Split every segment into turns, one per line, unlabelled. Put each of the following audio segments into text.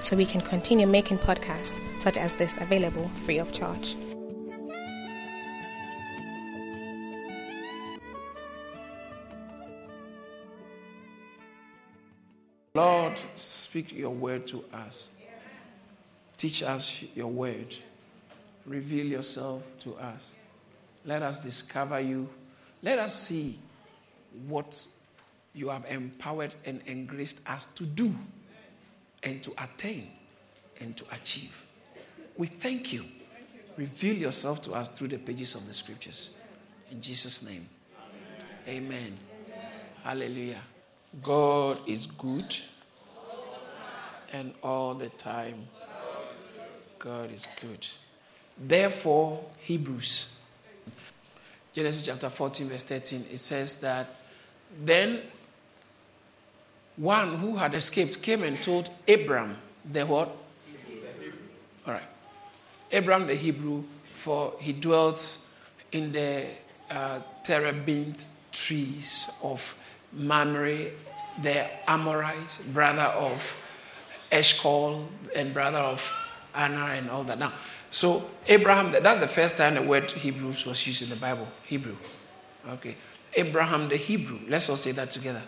so we can continue making podcasts such as this available free of charge.
Lord, speak your word to us. Teach us your word. Reveal yourself to us. Let us discover you. Let us see what you have empowered and engraced us to do and to attain and to achieve. We thank you. Reveal yourself to us through the pages of the scriptures. In Jesus' name. Amen. Amen. Hallelujah. God is good and all the time. God is good. Therefore, Hebrews, Genesis chapter 14, verse 13, it says that then one who had escaped came and told Abram the what? All right. Abram the Hebrew, for he dwelt in the uh, terebinth trees of Mamre, the Amorite, brother of Eshcol, and brother of Aner, and all that. Now, so Abraham, that's the first time the word Hebrews was used in the Bible. Hebrew. Okay. Abraham the Hebrew. Let's all say that together.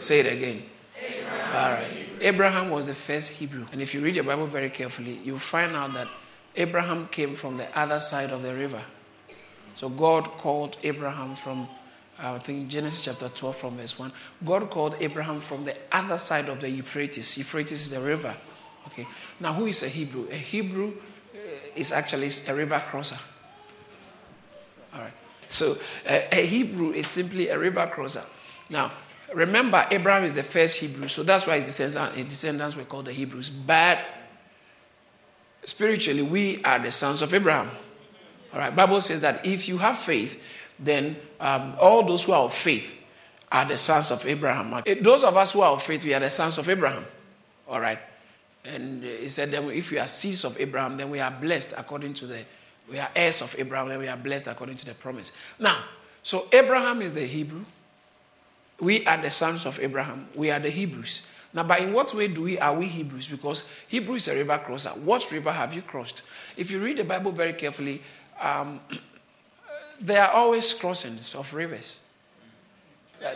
Say it again. Abraham. All right. Abraham was the first Hebrew. And if you read your Bible very carefully, you'll find out that Abraham came from the other side of the river. So God called Abraham from, uh, I think, Genesis chapter 12 from verse 1. God called Abraham from the other side of the Euphrates. Euphrates is the river. Okay. Now, who is a Hebrew? A Hebrew uh, is actually a river crosser. All right. So a, a Hebrew is simply a river crosser. Now, remember, Abraham is the first Hebrew, so that's why his descendants, his descendants were called the Hebrews. But spiritually, we are the sons of Abraham. All right. Bible says that if you have faith, then um, all those who are of faith are the sons of Abraham. Those of us who are of faith, we are the sons of Abraham. All right. And he said that if we are seeds of Abraham, then we are blessed according to the, we are heirs of Abraham, then we are blessed according to the promise. Now, so Abraham is the Hebrew. We are the sons of Abraham. We are the Hebrews. Now, but in what way do we are we Hebrews? Because Hebrew is a river crosser. What river have you crossed? If you read the Bible very carefully, um, there are always crossings of rivers.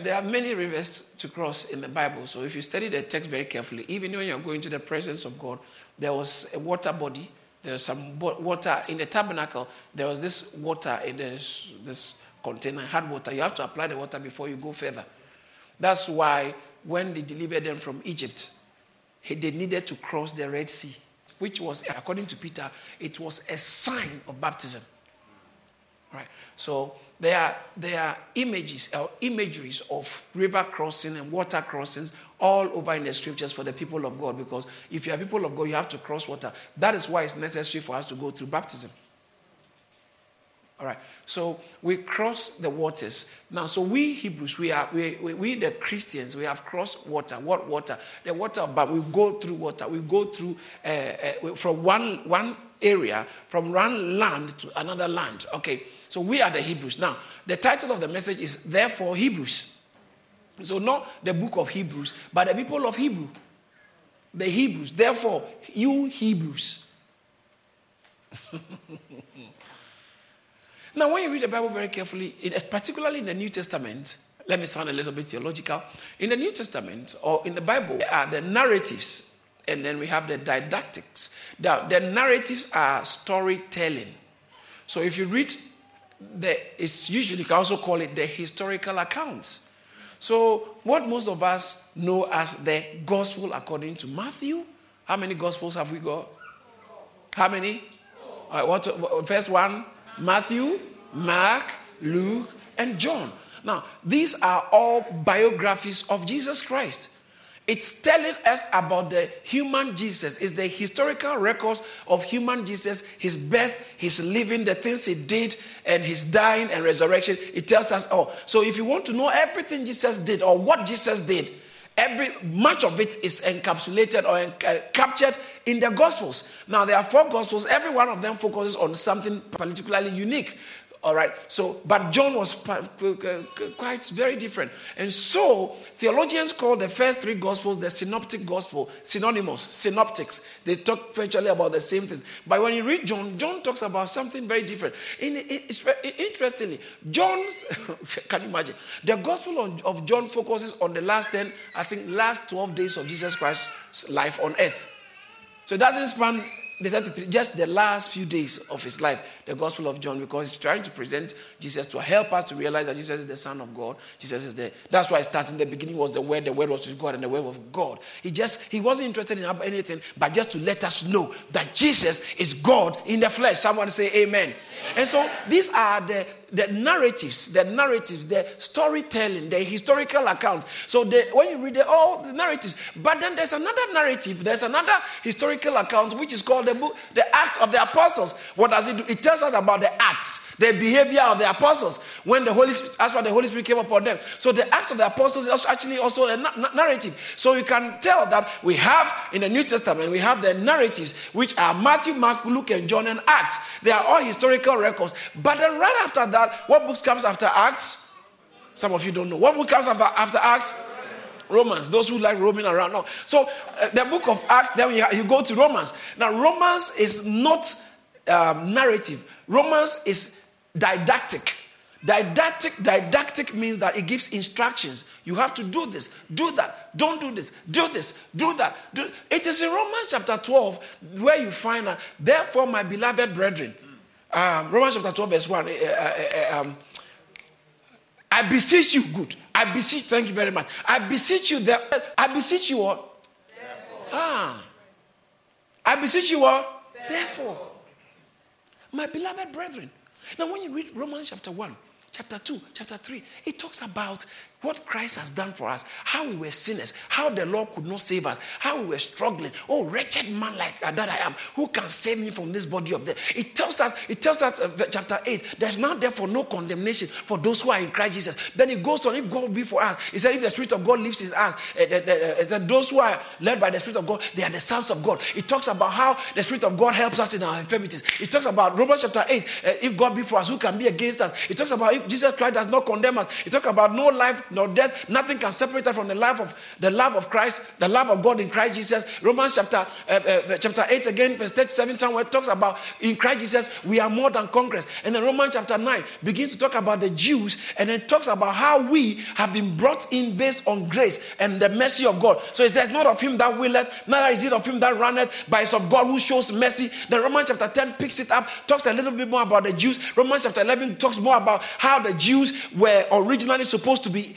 There are many rivers to cross in the Bible. So if you study the text very carefully, even when you're going to the presence of God, there was a water body. There was some water in the tabernacle. There was this water in this, this container, hard water. You have to apply the water before you go further. That's why when they delivered them from Egypt, they needed to cross the Red Sea, which was, according to Peter, it was a sign of baptism. Right? So there are, there are images or imageries of river crossing and water crossings all over in the scriptures for the people of God because if you are people of God, you have to cross water. That is why it's necessary for us to go through baptism. All right. So we cross the waters. Now, so we Hebrews, we are we, we, we, the Christians, we have crossed water. What water? The water, but we go through water. We go through uh, uh, from one one area, from one land to another land. Okay. So we are the Hebrews. Now, the title of the message is therefore Hebrews. So not the book of Hebrews, but the people of Hebrew. The Hebrews. Therefore, you Hebrews. Now, when you read the Bible very carefully, it, particularly in the New Testament, let me sound a little bit theological. In the New Testament or in the Bible, there are the narratives, and then we have the didactics. The, the narratives are storytelling. So if you read the, it's usually you can also call it the historical accounts. So what most of us know as the gospel according to Matthew. How many gospels have we got? How many? What, first one? Matthew, Mark, Luke, and John. Now, these are all biographies of Jesus Christ. It's telling us about the human Jesus. It's the historical records of human Jesus, his birth, his living, the things he did, and his dying and resurrection. It tells us all. So if you want to know everything Jesus did or what Jesus did, every much of it is encapsulated or uh, captured in the gospels. Now there are four gospels. Every one of them focuses on something particularly unique all right. So, but John was quite very different. And so, theologians call the first three gospels the synoptic gospel, synonymous, synoptics. They talk virtually about the same things. But when you read John, John talks about something very different. it's, interestingly, John's, can you imagine? The gospel of John focuses on the last 10, I think, last 12 days of Jesus Christ's life on earth. So it doesn't span the 33, just the last few days of his life, the Gospel of John, because he's trying to present Jesus to help us to realize that Jesus is the Son of God. Jesus is the. That's why it starts in the beginning was the Word, the Word was with God, and the Word of God. He just he wasn't interested in anything, but just to let us know that Jesus is God in the flesh. Someone say Amen. amen. And so these are the the narratives, the narratives, the storytelling, the historical accounts. So the, when you read the, all the narratives, but then there's another narrative, there's another historical account which is called the book, the Acts of the Apostles. What does it do? It tells us about the acts, the behavior of the apostles when the Holy Spirit, as the Holy Spirit came upon them. So the Acts of the Apostles is actually also a na- narrative. So you can tell that we have in the New Testament, we have the narratives which are Matthew, Mark, Luke, and John, and Acts. They are all historical records. But then right after that, that, what books comes after Acts? Some of you don't know. What book comes after, after Acts? Romans. Those who like roaming around. No. So uh, the book of Acts, then you, you, go to Romans. Now, Romans is not um, narrative. Romans is didactic. Didactic, didactic means that it gives instructions. You have to do this, do that, don't do this, do this, do that. Do. It is in Romans chapter 12 where you find that, therefore, my beloved brethren, um, Romans chapter 12, verse 1. Uh, uh, um, I beseech you, good. I beseech, thank you very much. I beseech you that I beseech you what? Ah. I beseech you what? Therefore. Therefore. My beloved brethren. Now, when you read Romans chapter 1, chapter 2, chapter 3, it talks about what Christ has done for us, how we were sinners, how the Lord could not save us, how we were struggling. Oh, wretched man like that I am, who can save me from this body of death? It tells us, it tells us, uh, chapter 8, there's now therefore no condemnation for those who are in Christ Jesus. Then it goes on, if God be for us, he said, if the Spirit of God lives in us, uh, uh, uh, those who are led by the Spirit of God, they are the sons of God. It talks about how the Spirit of God helps us in our infirmities. It talks about Romans chapter 8, uh, if God be for us, who can be against us? It talks about if Jesus Christ does not condemn us. It talks about no life nor death, nothing can separate us from the love of the love of Christ, the love of God in Christ Jesus. Romans chapter uh, uh, chapter 8 again, verse 37, somewhere talks about in Christ Jesus we are more than conquerors. And then Romans chapter 9 begins to talk about the Jews and then talks about how we have been brought in based on grace and the mercy of God. So it says, not of him that willeth, neither is it of him that runneth, but it's of God who shows mercy. Then Romans chapter 10 picks it up, talks a little bit more about the Jews. Romans chapter 11 talks more about how the Jews were originally supposed to be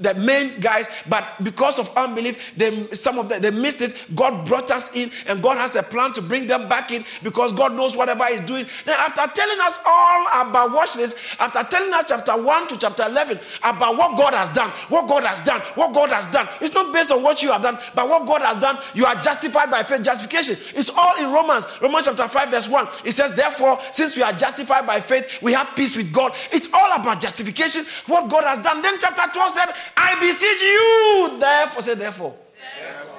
the main guys, but because of unbelief, they, some of them they missed it. God brought us in, and God has a plan to bring them back in because God knows whatever He's doing. Then, after telling us all about watch this, after telling us chapter 1 to chapter 11 about what God has done, what God has done, what God has done, it's not based on what you have done, but what God has done, you are justified by faith. Justification. It's all in Romans, Romans chapter 5, verse 1. It says, Therefore, since we are justified by faith, we have peace with God. It's all about justification, what God has done. Then, chapter 12 said, I beseech you, therefore, say therefore. therefore.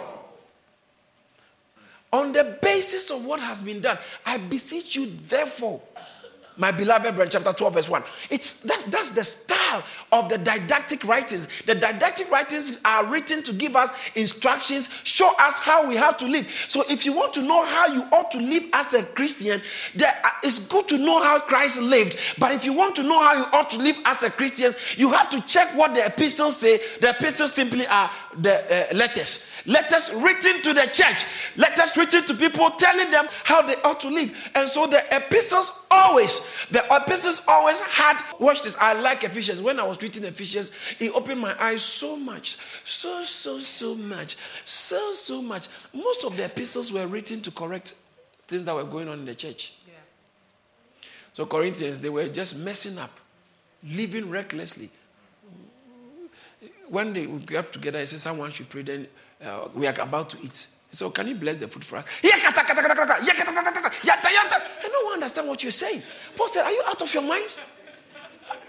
On the basis of what has been done, I beseech you, therefore my beloved brethren, chapter 12, verse 1. It's that's, that's the style of the didactic writings. The didactic writings are written to give us instructions, show us how we have to live. So if you want to know how you ought to live as a Christian, there, uh, it's good to know how Christ lived. But if you want to know how you ought to live as a Christian, you have to check what the epistles say. The epistles simply are the uh, letters. Letters written to the church. Letters written to people telling them how they ought to live. And so the epistles always, the epistles always had, watch this, I like Ephesians. When I was reading Ephesians, it opened my eyes so much. So, so, so much. So, so much. Most of the epistles were written to correct things that were going on in the church. Yeah. So Corinthians, they were just messing up, living recklessly when they would get together, he said someone should pray, then uh, we are about to eat. So can you bless the food for us? And no one understand what you're saying. Paul said, Are you out of your mind?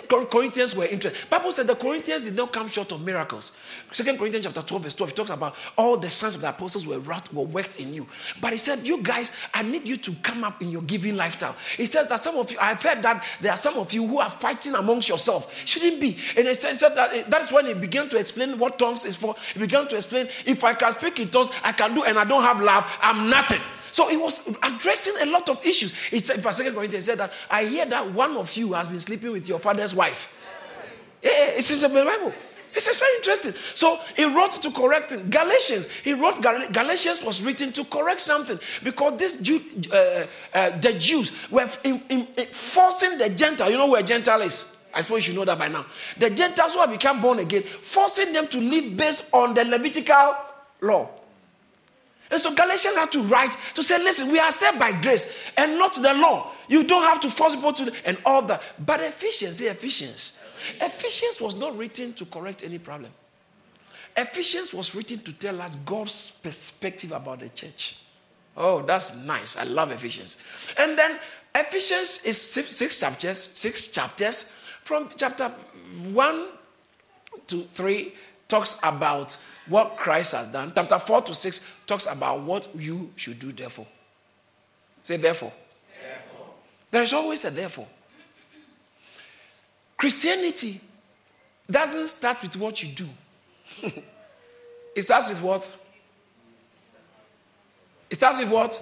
Corinthians were interested. Bible said the Corinthians did not come short of miracles. Second Corinthians chapter 12, verse 12, it talks about all the sons of the apostles were, wrought, were worked in you. But he said, You guys, I need you to come up in your giving lifestyle. He says that some of you, I've heard that there are some of you who are fighting amongst yourself. Shouldn't be. And he said, said that eh, that is when he began to explain what tongues is for. He began to explain if I can speak in tongues, I can do, and I don't have love, I'm nothing. So he was addressing a lot of issues. He said, Second Corinthians, said that I hear that one of you has been sleeping with your father's wife. Yeah, it's in the Bible. This is very interesting. So he wrote to correct it. Galatians, he wrote Galatians was written to correct something because this Jew, uh, uh, the Jews were in, in, in forcing the Gentile. You know where Gentile is? I suppose you know that by now. The Gentiles who have become born again, forcing them to live based on the Levitical law. And so Galatians had to write to say, listen, we are saved by grace and not the law. You don't have to force people to, and all that. But Ephesians, Ephesians. Ephesians was not written to correct any problem. Ephesians was written to tell us God's perspective about the church. Oh, that's nice. I love Ephesians. And then Ephesians is six, six chapters, six chapters. From chapter one to three talks about what Christ has done. Chapter 4 to 6 talks about what you should do, therefore. Say, therefore. therefore. There is always a therefore. Christianity doesn't start with what you do, it starts with what? It starts with what?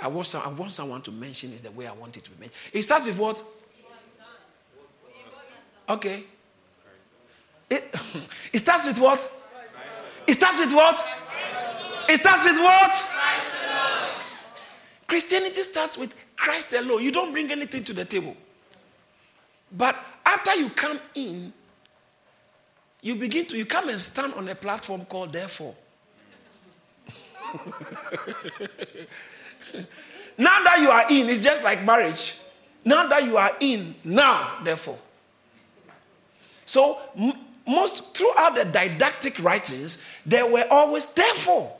I want, some, I want someone to mention it the way I want it to be mentioned. It starts with what? Okay. It, it starts with what? It starts with what? It starts with what? Christianity starts with Christ alone. You don't bring anything to the table. But after you come in, you begin to, you come and stand on a platform called therefore. now that you are in, it's just like marriage. Now that you are in, now, therefore. So, most throughout the didactic writings, there were always therefore,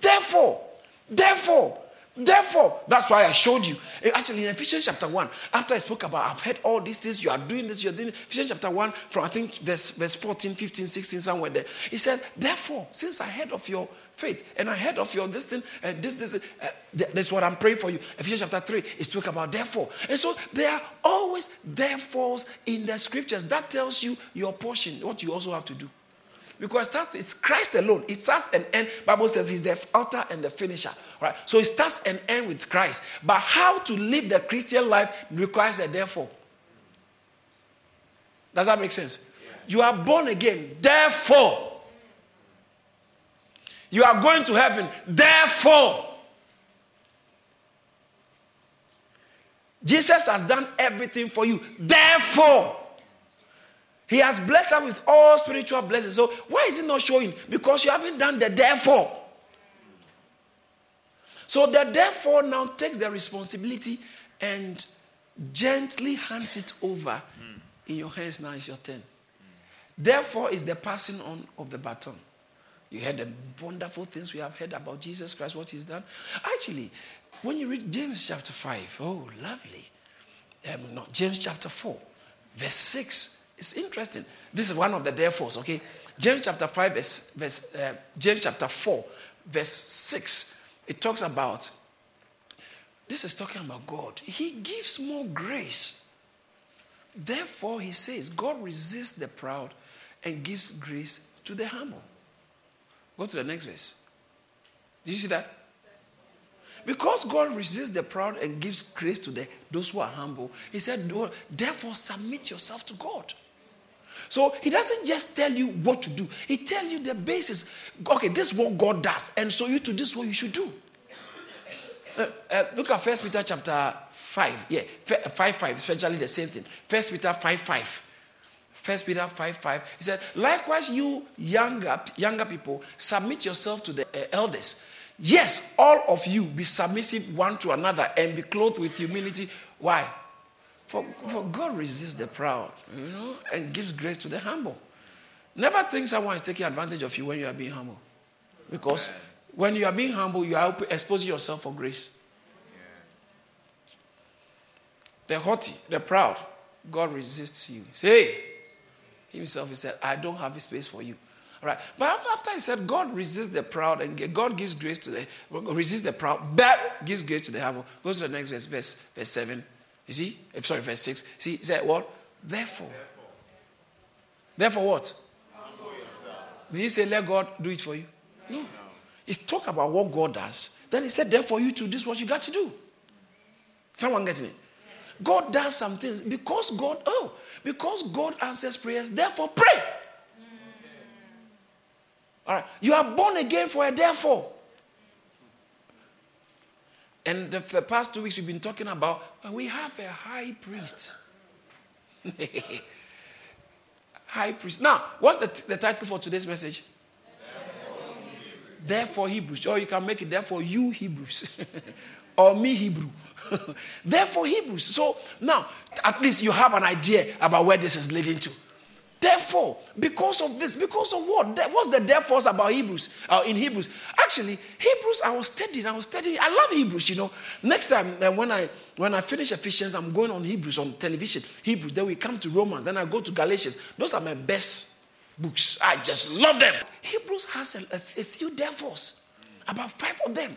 therefore, therefore, therefore. That's why I showed you. Eh, actually, in Ephesians chapter 1, after I spoke about, I've heard all these things, you are doing this, you're doing it. Ephesians chapter 1, from I think verse, verse 14, 15, 16, somewhere there. He said, Therefore, since I heard of your faith and I heard of your this thing, uh, this, this, uh, this what I'm praying for you. Ephesians chapter 3 is talking about therefore. And so there are always therefores in the scriptures. That tells you your portion, what you also have to do. Because that's, it's Christ alone. It starts and ends. Bible says he's the author and the finisher. Right? So it starts and ends with Christ. But how to live the Christian life requires a therefore. Does that make sense? You are born again. Therefore, you are going to heaven. Therefore, Jesus has done everything for you. Therefore, He has blessed us with all spiritual blessings. So, why is it not showing? Because you haven't done the therefore. So, the therefore now takes the responsibility and gently hands it over. Mm. In your hands now is your turn. Mm. Therefore, is the passing on of the baton. You heard the wonderful things we have heard about Jesus Christ, what he's done. Actually, when you read James chapter 5, oh, lovely. Um, no, James chapter 4, verse 6. It's interesting. This is one of the therefores, okay? James chapter 5, verse, verse uh, James chapter 4, verse 6. It talks about, this is talking about God. He gives more grace. Therefore, he says, God resists the proud and gives grace to the humble. Go to the next verse. Did you see that? Because God resists the proud and gives grace to the, those who are humble, He said, therefore submit yourself to God. So He doesn't just tell you what to do, He tells you the basis. Okay, this is what God does, and so you to this what you should do. Uh, uh, look at First Peter chapter 5. Yeah, 5 5, especially the same thing. First Peter 5 5. First Peter 5 5. He said, Likewise, you younger, younger people, submit yourself to the uh, elders. Yes, all of you be submissive one to another and be clothed with humility. Why? For, for God resists the proud, you know, and gives grace to the humble. Never think someone is taking advantage of you when you are being humble. Because when you are being humble, you are exposing yourself for grace. The haughty, the proud, God resists you. Say, himself, he said, I don't have a space for you. All right. But after he said, God resists the proud and God gives grace to the, resists the proud, but gives grace to the humble. Go to the next verse, verse, verse 7. You see? Sorry, verse 6. See, he said, what? Therefore. Therefore, what? Did he say, let God do it for you? No. He's talk about what God does. Then he said, therefore, you to this is what you got to do. Someone getting it? God does some things because God, oh, because God answers prayers, therefore pray. Mm. All right. You are born again for a therefore. And the, the past two weeks we've been talking about uh, we have a high priest. high priest. Now, what's the, the title for today's message? Therefore, Hebrews. Or oh, you can make it therefore you Hebrews. or me Hebrew. therefore, Hebrews. So now, at least you have an idea about where this is leading to. Therefore, because of this, because of what? What's the therefore about Hebrews? Uh, in Hebrews, actually, Hebrews. I was studying. I was studying. I love Hebrews. You know, next time uh, when I when I finish Ephesians, I'm going on Hebrews on television. Hebrews. Then we come to Romans. Then I go to Galatians. Those are my best books. I just love them. Hebrews has a, a, a few therefores, about five of them.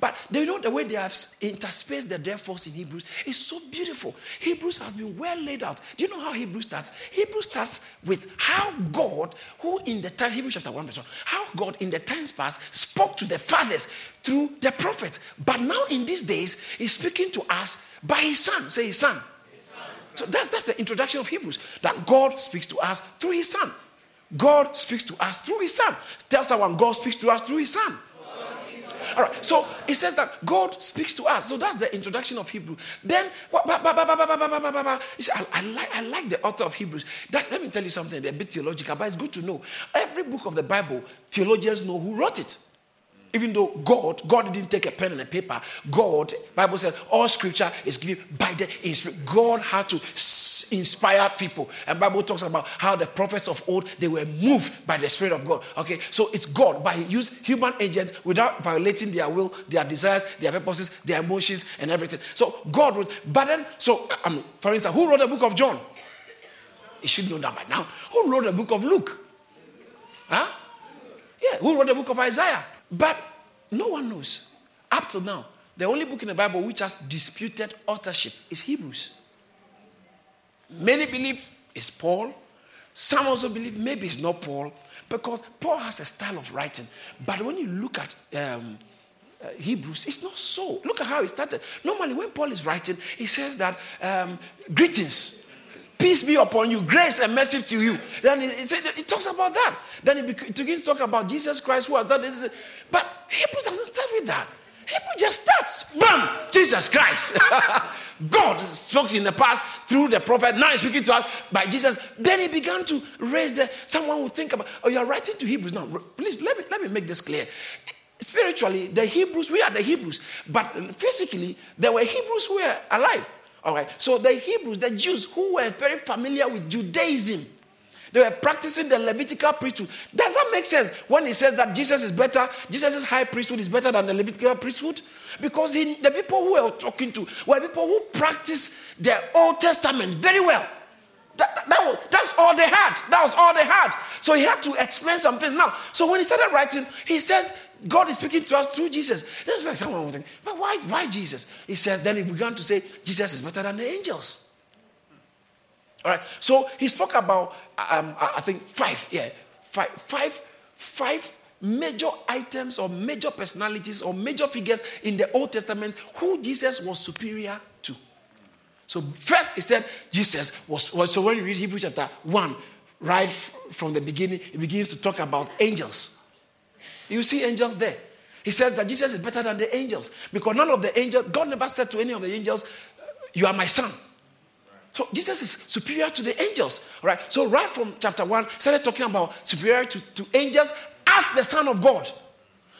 But they know the way they have interspaced the therefores in Hebrews is so beautiful. Hebrews has been well laid out. Do you know how Hebrews starts? Hebrews starts with how God, who in the time, Hebrews chapter 1, verse 1, how God in the times past spoke to the fathers through the prophet. But now in these days, he's speaking to us by his son. Say his son. His son. So that's, that's the introduction of Hebrews, that God speaks to us through his son. God speaks to us through his son. Tell someone God speaks to us through his son. All right. So it says that God speaks to us. So that's the introduction of Hebrew. Then, I, like, I like the author of Hebrews. That, let me tell you something, they're a bit theological, but it's good to know. Every book of the Bible, theologians know who wrote it. Even though God, God didn't take a pen and a paper. God, Bible says all scripture is given by the Spirit. God had to inspire people. And Bible talks about how the prophets of old, they were moved by the Spirit of God. Okay, so it's God, but he used human agents without violating their will, their desires, their purposes, their emotions, and everything. So God would, but then, so, I mean, for instance, who wrote the book of John? You should know that by now. Who wrote the book of Luke? Huh? Yeah, who wrote the book of Isaiah? But no one knows. Up to now, the only book in the Bible which has disputed authorship is Hebrews. Many believe it's Paul. Some also believe maybe it's not Paul because Paul has a style of writing. But when you look at um, uh, Hebrews, it's not so. Look at how he started. Normally, when Paul is writing, he says that um, greetings, peace be upon you, grace and mercy to you. Then he, he, talks about that. Then he begins to talk about Jesus Christ who has done this. But Hebrews doesn't start with that. Hebrew just starts, bam, Jesus Christ. God spoke in the past through the prophet. Now he's speaking to us by Jesus. Then he began to raise the. Someone would think about. Oh, you are writing to Hebrews now. Please let me let me make this clear. Spiritually, the Hebrews, we are the Hebrews, but physically, there were Hebrews who were alive. All right. So the Hebrews, the Jews who were very familiar with Judaism they were practicing the Levitical priesthood. Does that make sense when he says that Jesus is better, Jesus' high priesthood is better than the Levitical priesthood? Because he, the people who were talking to were people who practiced the Old Testament very well. That, that was, that's all they had. That was all they had. So he had to explain some things. Now, so when he started writing, he says, God is speaking to us through Jesus. That's like someone would think, but why, why Jesus? He says, then he began to say, Jesus is better than the angels. All right. So he spoke about, um, I think, five, yeah, five, five, five major items or major personalities or major figures in the Old Testament who Jesus was superior to. So first he said Jesus was, was so when you read Hebrew chapter 1, right from the beginning, he begins to talk about angels. You see angels there. He says that Jesus is better than the angels because none of the angels, God never said to any of the angels, You are my son. So Jesus is superior to the angels, right? So right from chapter one, started talking about superior to, to angels as the Son of God.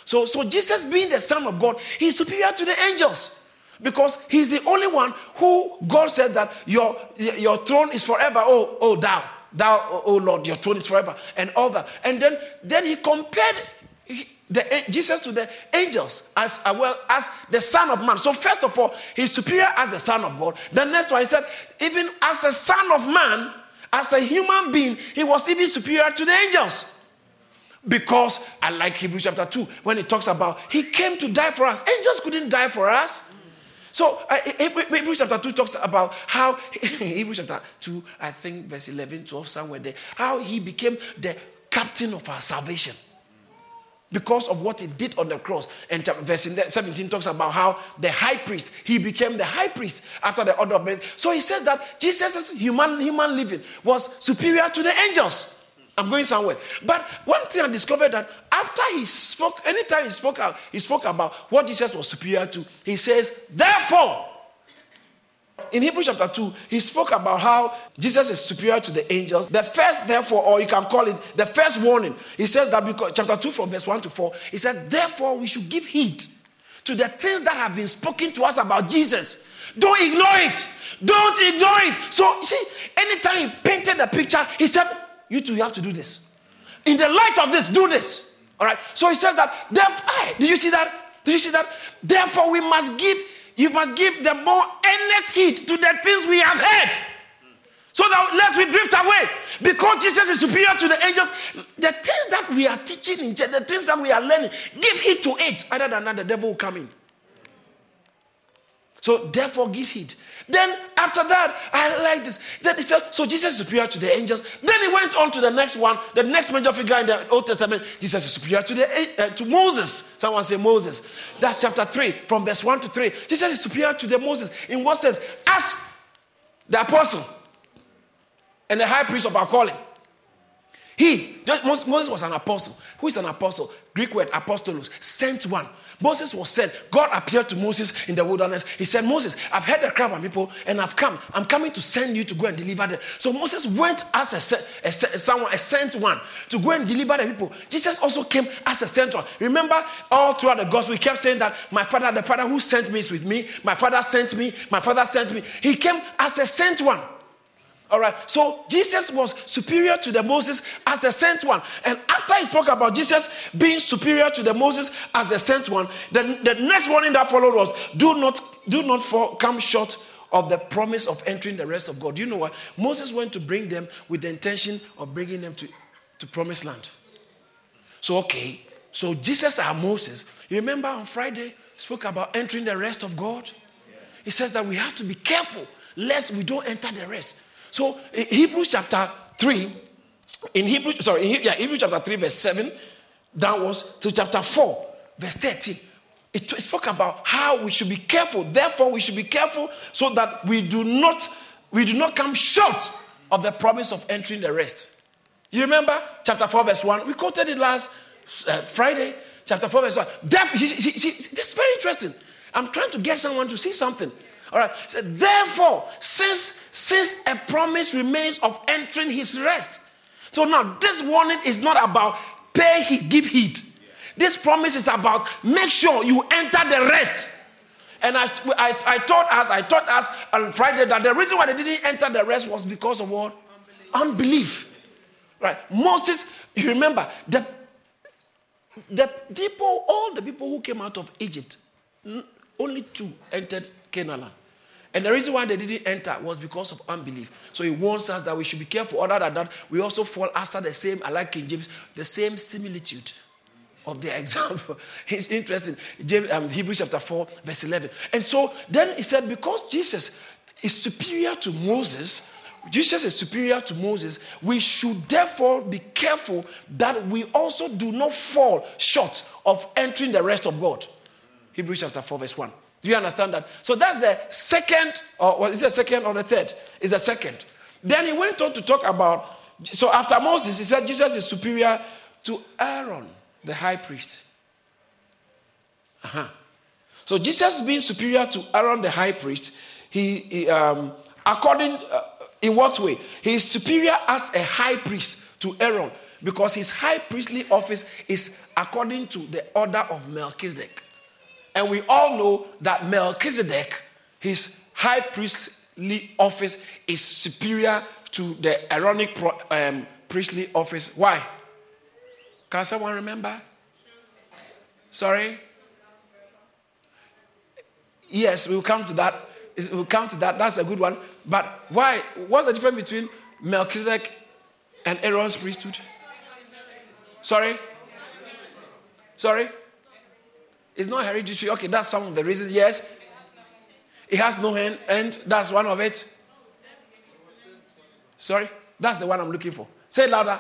So, so Jesus being the Son of God, he's superior to the angels because he's the only one who God said that your, your throne is forever, oh, oh thou. thou, oh, oh Lord, your throne is forever, and all that. And then, then he compared the, Jesus to the angels as uh, well as the Son of Man. So, first of all, he's superior as the Son of God. The next one, he said, even as a Son of Man, as a human being, he was even superior to the angels. Because I like Hebrews chapter 2 when it talks about he came to die for us. Angels couldn't die for us. So uh, Hebrews chapter 2 talks about how Hebrews chapter 2, I think verse 11, 12, somewhere there, how he became the captain of our salvation because of what he did on the cross. And verse 17 talks about how the high priest, he became the high priest after the order of men. So he says that Jesus' human, human living was superior to the angels. I'm going somewhere. But one thing I discovered that after he spoke, anytime he spoke out, he spoke about what Jesus was superior to, he says, therefore, in Hebrews chapter 2, he spoke about how Jesus is superior to the angels. The first, therefore, or you can call it the first warning, he says that because chapter 2 from verse 1 to 4, he said, Therefore, we should give heed to the things that have been spoken to us about Jesus. Don't ignore it. Don't ignore it. So, see, anytime he painted the picture, he said, You two, you have to do this. In the light of this, do this. All right. So he says that, therefore, did you see that? Did you see that? Therefore, we must give you must give the more earnest heed to the things we have heard. So that lest we drift away. Because Jesus is superior to the angels, the things that we are teaching in church, the things that we are learning, give heed to it. Other than that, the devil will come in. So therefore, give heed. Then after that, I like this. Then he said, so Jesus is superior to the angels. Then he went on to the next one, the next major figure in the Old Testament. Jesus is superior to the uh, to Moses. Someone say Moses. That's chapter three, from verse one to three. Jesus is superior to the Moses in what sense? As the apostle and the high priest of our calling. He, Moses was an apostle. Who is an apostle? Greek word, apostolos, sent one. Moses was sent. God appeared to Moses in the wilderness. He said, Moses, I've heard the cry of my people and I've come. I'm coming to send you to go and deliver them. So Moses went as a, a, a, someone, a sent one to go and deliver the people. Jesus also came as a sent one. Remember, all throughout the gospel, he kept saying that my father, the father who sent me is with me. My father sent me. My father sent me. He came as a sent one. All right. So Jesus was superior to the Moses as the sent one. And after he spoke about Jesus being superior to the Moses as the sent one, then the next warning that followed was do not do not fall, come short of the promise of entering the rest of God. You know what? Moses went to bring them with the intention of bringing them to, to promised land. So okay. So Jesus and Moses. You remember on Friday spoke about entering the rest of God? He says that we have to be careful lest we don't enter the rest. So Hebrews chapter 3, in Hebrews, sorry, in, yeah, Hebrews chapter 3, verse 7, downwards to chapter 4, verse 13. It, spoke about how we should be careful. Therefore, we should be careful so that we do not we do not come short of the promise of entering the rest. You remember chapter 4, verse 1? We quoted it last uh, Friday, chapter 4, verse 1. Therefore, she, she, she, this is very interesting. I'm trying to get someone to see something. All right. So therefore, since since a promise remains of entering his rest. So now this warning is not about pay give heed. This promise is about make sure you enter the rest. And I, I, I taught us, I taught us on Friday that the reason why they didn't enter the rest was because of what? Unbelief. Unbelief. Right. Moses, you remember, the, the people, all the people who came out of Egypt, only two entered Canaan. And the reason why they didn't enter was because of unbelief. So he warns us that we should be careful. Other than that, we also fall after the same, I like King James, the same similitude of the example. it's interesting. James, um, Hebrews chapter 4, verse 11. And so then he said, because Jesus is superior to Moses, Jesus is superior to Moses, we should therefore be careful that we also do not fall short of entering the rest of God. Hebrews chapter 4, verse 1. Do you understand that? So that's the second, or is the second or the third? Is the second. Then he went on to talk about, so after Moses, he said Jesus is superior to Aaron, the high priest. Uh-huh. So Jesus being superior to Aaron, the high priest, he, he um, according, uh, in what way? He is superior as a high priest to Aaron because his high priestly office is according to the order of Melchizedek. And we all know that Melchizedek, his high priestly office, is superior to the Aaronic um, priestly office. Why? Can someone remember? Sorry? Yes, we'll come to that. We'll come to that. That's a good one. But why? What's the difference between Melchizedek and Aaron's priesthood? Sorry? Sorry? It's not hereditary. Okay, that's some of the reasons. Yes. It has no hand, and that's one of it. Sorry? That's the one I'm looking for. Say louder.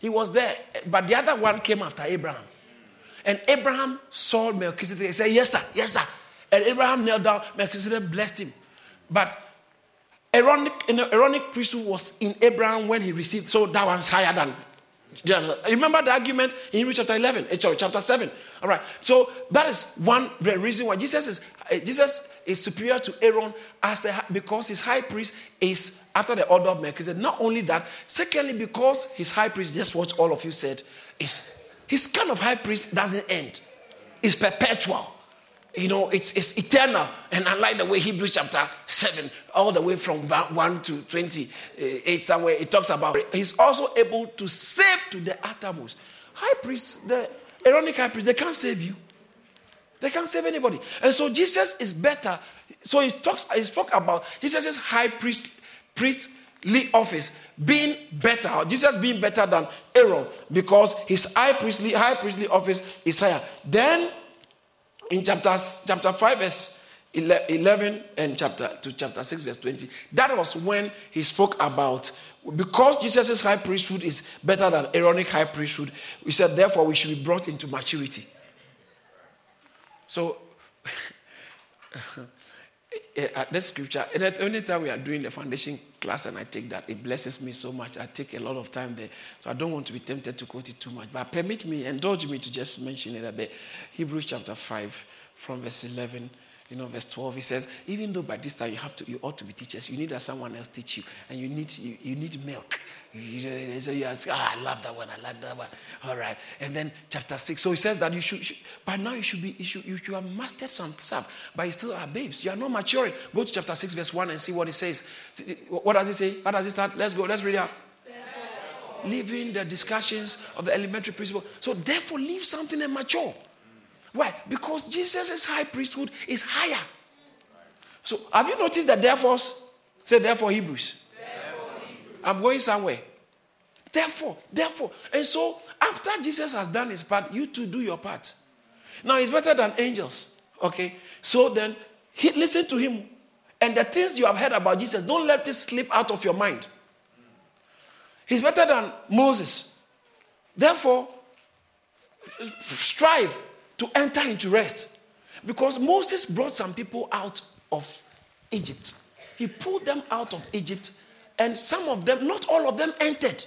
He was there, but the other one came after Abraham. And Abraham saw Melchizedek. He said, Yes, sir, yes, sir. And Abraham knelt down. Melchizedek blessed him. But Aaronic, Aaronic priesthood was in Abraham when he received, so that one's higher than. Remember the argument in Hebrews chapter 11, eh, chapter 7. All right. So that is one reason why Jesus is eh, Jesus is superior to Aaron as a, because his high priest is after the order of Melchizedek. Not only that, secondly, because his high priest, just what all of you said, is his kind of high priest doesn't end. It's perpetual. You know, it's, it's eternal. And I like the way Hebrews chapter 7, all the way from 1 to 28, eh, somewhere, it talks about it. he's also able to save to the uttermost. High priests, the Aaronic high priest, they can't save you. They can't save anybody. And so Jesus is better. So he talks, he spoke about Jesus' high priest, priestly office being better, Jesus being better than Aaron, because his high priestly, high priestly office is higher. Then in chapter, chapter 5, verse 11 and chapter to chapter 6, verse 20, that was when he spoke about because Jesus' high priesthood is better than Aaronic high priesthood, we said, therefore, we should be brought into maturity. So, Eh, eh, at this scripture, the only time we are doing the foundation class and I take that, it blesses me so much. I take a lot of time there. So I don't want to be tempted to quote it too much. But permit me, indulge me to just mention it a bit. Hebrews chapter 5 from verse 11 you know, verse 12, he says, even though by this time you have to, you ought to be teachers, you need that someone else teach you, and you need you, you need milk. You, so you ask, ah, I love that one, I love that one. All right. And then chapter 6. So he says that you should, should by now you should be, you should, you should have mastered some stuff, but you still are babes. You are not maturing. Go to chapter 6, verse 1 and see what it says. What does it say? How does it start? Let's go, let's read it out. Leaving the discussions of the elementary principle. So therefore, leave something and mature. Why? Because Jesus' high priesthood is higher. So have you noticed that therefore? Say therefore Hebrews. Therefore, Hebrews. I'm going somewhere. Therefore, therefore. And so after Jesus has done his part, you to do your part. Now he's better than angels. Okay? So then he, listen to him. And the things you have heard about Jesus, don't let it slip out of your mind. He's better than Moses. Therefore, strive to enter into rest. Because Moses brought some people out of Egypt. He pulled them out of Egypt, and some of them, not all of them, entered.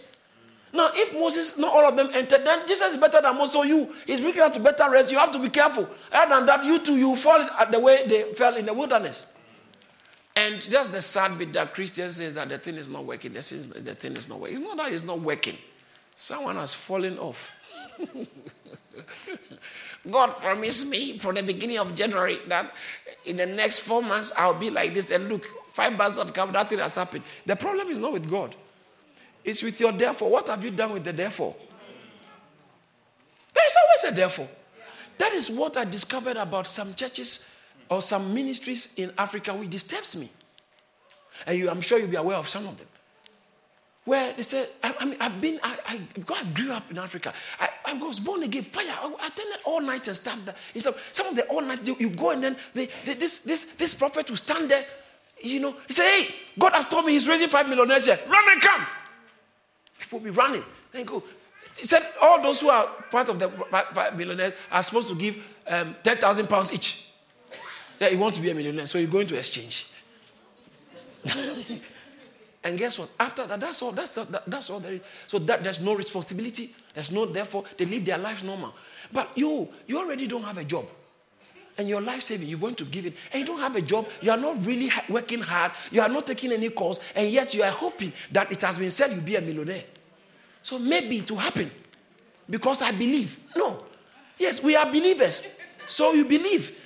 Now, if Moses, not all of them entered, then Jesus is better than most. So you, he's bringing us to better rest. You have to be careful. Other than that, you too, you fall at the way they fell in the wilderness. And just the sad bit that Christians says that the thing is not working. The thing is not working. It's not that it's not working. Someone has fallen off. God promised me from the beginning of January that in the next four months I'll be like this. And look, five months have come, nothing has happened. The problem is not with God, it's with your therefore. What have you done with the therefore? There is always a therefore. That is what I discovered about some churches or some ministries in Africa which disturbs me. And you, I'm sure you'll be aware of some of them where they said, I, I mean, I've been, I, I, God grew up in Africa. I, I was born again, fire. I, attended all night and stuff. That, some, some of the all night, you go and then they, they, this, this, this prophet will stand there, you know, he said, hey, God has told me he's raising five millionaires here. Run and come. People will be running. Then go. He said, all those who are part of the five millionaires are supposed to give um, 10,000 pounds each. Yeah, you want to be a millionaire, so you're going to exchange. And guess what? After that, that's all. That's, that, that's all there is. So that there's no responsibility. There's no, therefore, they live their lives normal. But you, you already don't have a job. And your life saving, you're going to give it. And you don't have a job. You are not really working hard. You are not taking any course. And yet you are hoping that it has been said you'll be a millionaire. So maybe it will happen. Because I believe. No. Yes, we are believers. So you believe.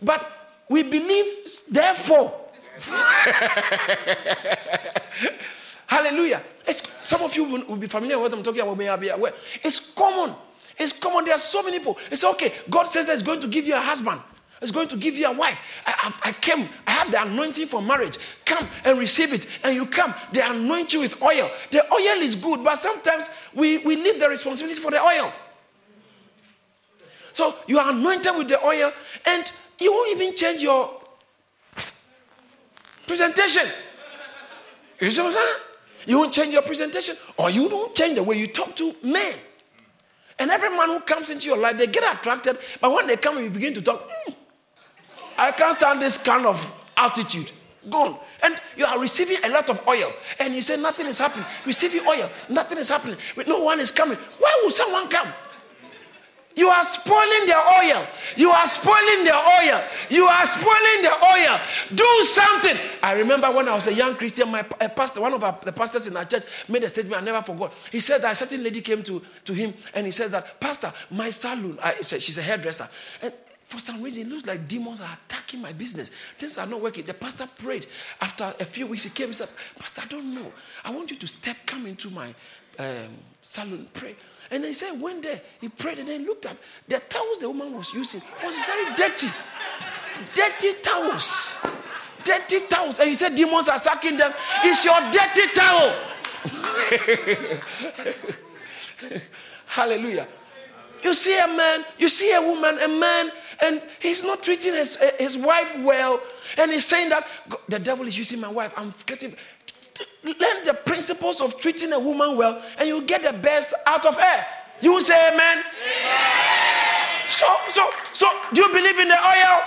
But we believe, therefore. Hallelujah. It's, some of you will, will be familiar with what I'm talking about, may I be aware. It's common. It's common. There are so many people. It's okay. God says that He's going to give you a husband. He's going to give you a wife. I, I, I, came. I have the anointing for marriage. Come and receive it. And you come. They anoint you with oil. The oil is good, but sometimes we, we leave the responsibility for the oil. So you are anointed with the oil, and you won't even change your presentation. You see what I'm saying? You won't change your presentation, or you don't change the way you talk to men. And every man who comes into your life, they get attracted. But when they come you begin to talk, mm, I can't stand this kind of attitude. Gone. And you are receiving a lot of oil. And you say nothing is happening. Receiving oil, nothing is happening. No one is coming. Why would someone come? You are spoiling the oil. You are spoiling the oil. You are spoiling the oil. Do something. I remember when I was a young Christian, my pastor, one of our, the pastors in our church, made a statement I never forgot. He said that a certain lady came to, to him and he said that, Pastor, my salon, I, she's a hairdresser. And for some reason, it looks like demons are attacking my business. Things are not working. The pastor prayed. After a few weeks, he came and said, Pastor, I don't know. I want you to step, come into my um, salon, pray. And he said, went there, he prayed, and then looked at the towels the woman was using was very dirty. dirty towels. Dirty towels. And he said, demons are sucking them. It's your dirty towel. Hallelujah. You see a man, you see a woman, a man, and he's not treating his, his wife well. And he's saying that the devil is using my wife. I'm getting learn the principles of treating a woman well, and you get the best out of her. You say amen? Yeah. So, so, so, do you believe in the oil?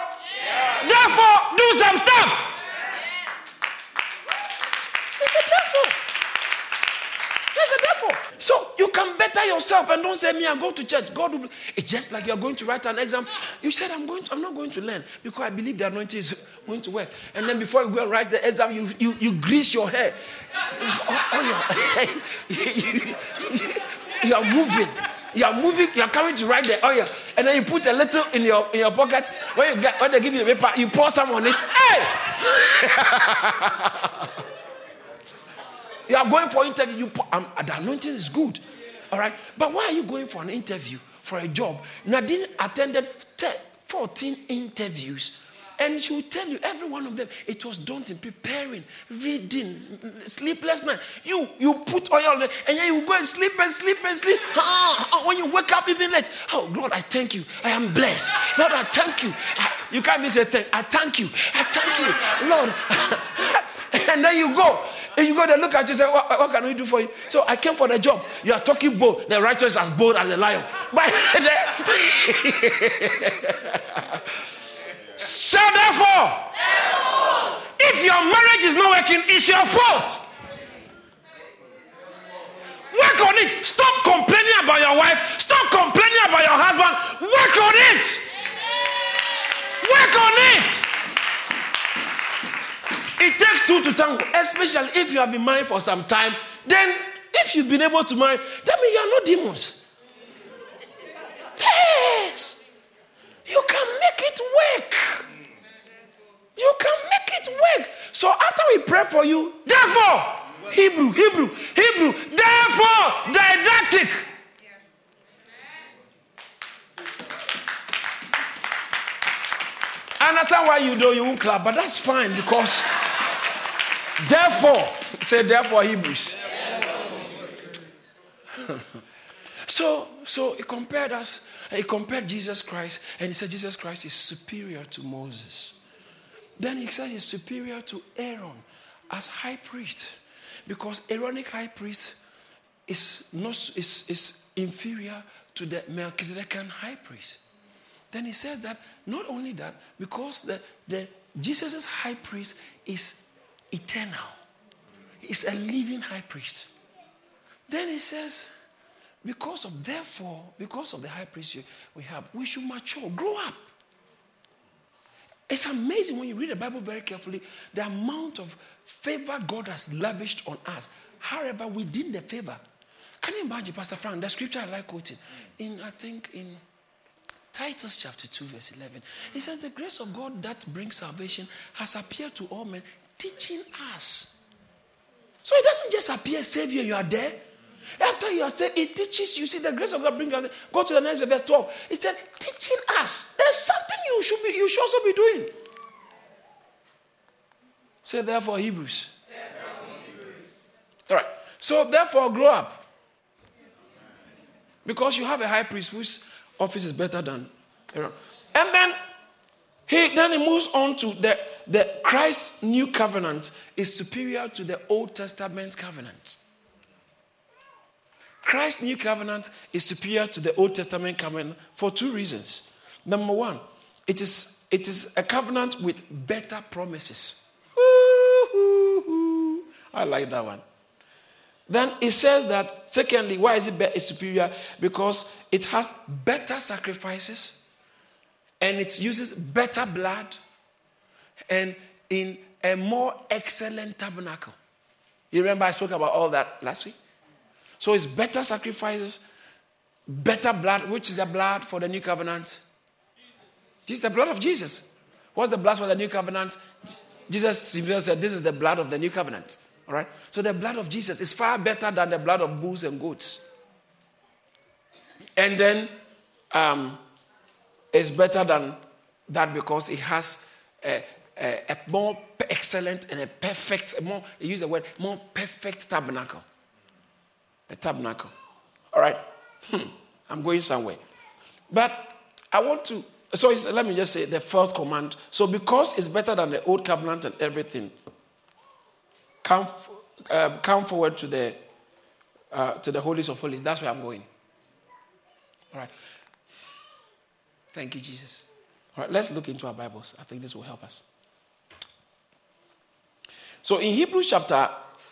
Yeah. Therefore, do some stuff. It's a therefore. There's a therefore. So you can better yourself and don't say me, I go to church. God will. It's just like you're going to write an exam. You said I'm going. To, I'm not going to learn because I believe the anointing is going to work. And then before you go and write the exam, you you, you grease your hair. Oh, oh yeah. you are moving. You are moving. You are coming to write the oh, oil, and then you put a little in your in your pocket. When you get when they give you the paper, you pour some on it. Hey. You are going for interview. You, um, the anointing is good. All right. But why are you going for an interview for a job? Nadine attended 14 interviews. And she will tell you, every one of them, it was daunting, preparing, reading, sleepless night. You you put oil there, and then you go and sleep and sleep and sleep. Ah, when you wake up even late, oh Lord, I thank you. I am blessed. Lord, I thank you. You can't be say thank. I thank you. I thank you, Lord. and then you go. And you go there, look at you, and say, what, what, can we do for you? So I came for the job. You are talking bold. The righteous as bold as the lion. But so therefore, if your marriage is not working, it's your fault. Work on it. Stop complaining about your wife. Stop complaining about your husband. Work on it. Work on it. It takes two to tango, especially if you have been married for some time. Then, if you've been able to marry, that means you are not demons. Yes. You can make it work. You can make it work. So after we pray for you, therefore, Hebrew, Hebrew, Hebrew, therefore, didactic. I understand why you do, you won't clap, but that's fine because Therefore, say therefore Hebrews. so, so he compared us, he compared Jesus Christ, and he said Jesus Christ is superior to Moses. Then he said he's superior to Aaron as high priest. Because Aaronic high priest is not is, is inferior to the Melchizedekan high priest. Then he says that not only that, because the, the Jesus' high priest is eternal. He's a living high priest. Then he says, because of, therefore, because of the high priest we have, we should mature, grow up. It's amazing when you read the Bible very carefully, the amount of favor God has lavished on us. However, within the favor, can you imagine, Pastor Frank, the scripture I like quoting, in, I think, in Titus chapter 2, verse 11. He says, The grace of God that brings salvation has appeared to all men, teaching us. So it doesn't just appear, Savior, you, are there. After you are saved, it teaches you. See, the grace of God brings us. Go to the next verse 12. It said, teaching us. There's something you should be, you should also be doing. Say therefore Hebrews. Therefore, Hebrews. All right. So therefore grow up. Because you have a high priest whose office is better than Aaron. And then he then he moves on to the, the Christ's new covenant is superior to the Old Testament covenant. Christ's new covenant is superior to the Old Testament covenant for two reasons. Number one, it is, it is a covenant with better promises. I like that one. Then it says that, secondly, why is it be- superior? Because it has better sacrifices and it uses better blood and in a more excellent tabernacle. You remember I spoke about all that last week? So it's better sacrifices, better blood. Which is the blood for the new covenant? This is the blood of Jesus. What's the blood for the new covenant? Jesus himself said, This is the blood of the new covenant. All right? So the blood of Jesus is far better than the blood of bulls and goats. And then um, it's better than that because it has a, a, a more excellent and a perfect, a more, use the word, more perfect tabernacle. The tabernacle. All right? Hmm. I'm going somewhere. But I want to, so let me just say the fourth command. So because it's better than the old covenant and everything, come, um, come forward to the, uh, to the holies of holies. That's where I'm going. All right. Thank you, Jesus. All right, let's look into our Bibles. I think this will help us. So in Hebrews chapter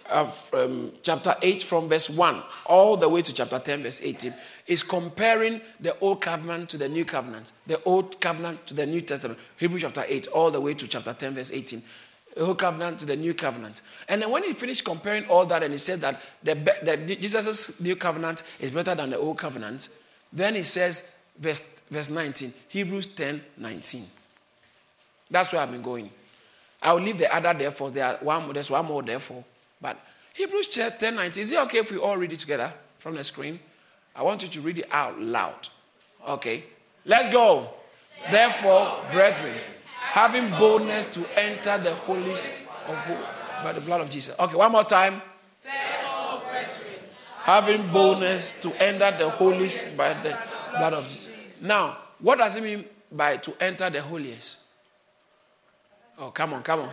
uh, um, chapter 8 from verse 1 all the way to chapter 10 verse 18 is comparing the old covenant to the new covenant the old covenant to the new testament. Hebrews chapter 8 all the way to chapter 10 verse 18 the old covenant to the new covenant. And then when he finished comparing all that and he said that the, the jesus' new covenant is better than the old covenant then he says verse, verse 19 hebrews 10 19 that's where i've been going i'll leave the other therefore there one, there's one more therefore but Hebrews 10 19, is it okay if we all read it together from the screen? I want you to read it out loud. Okay. Let's go. Therefore, brethren, having boldness to enter the of by the blood of Jesus. Okay, one more time. Therefore, brethren, having boldness to enter the holies by the blood of Jesus. Now, what does it mean by to enter the holiest? Oh, come on, come on.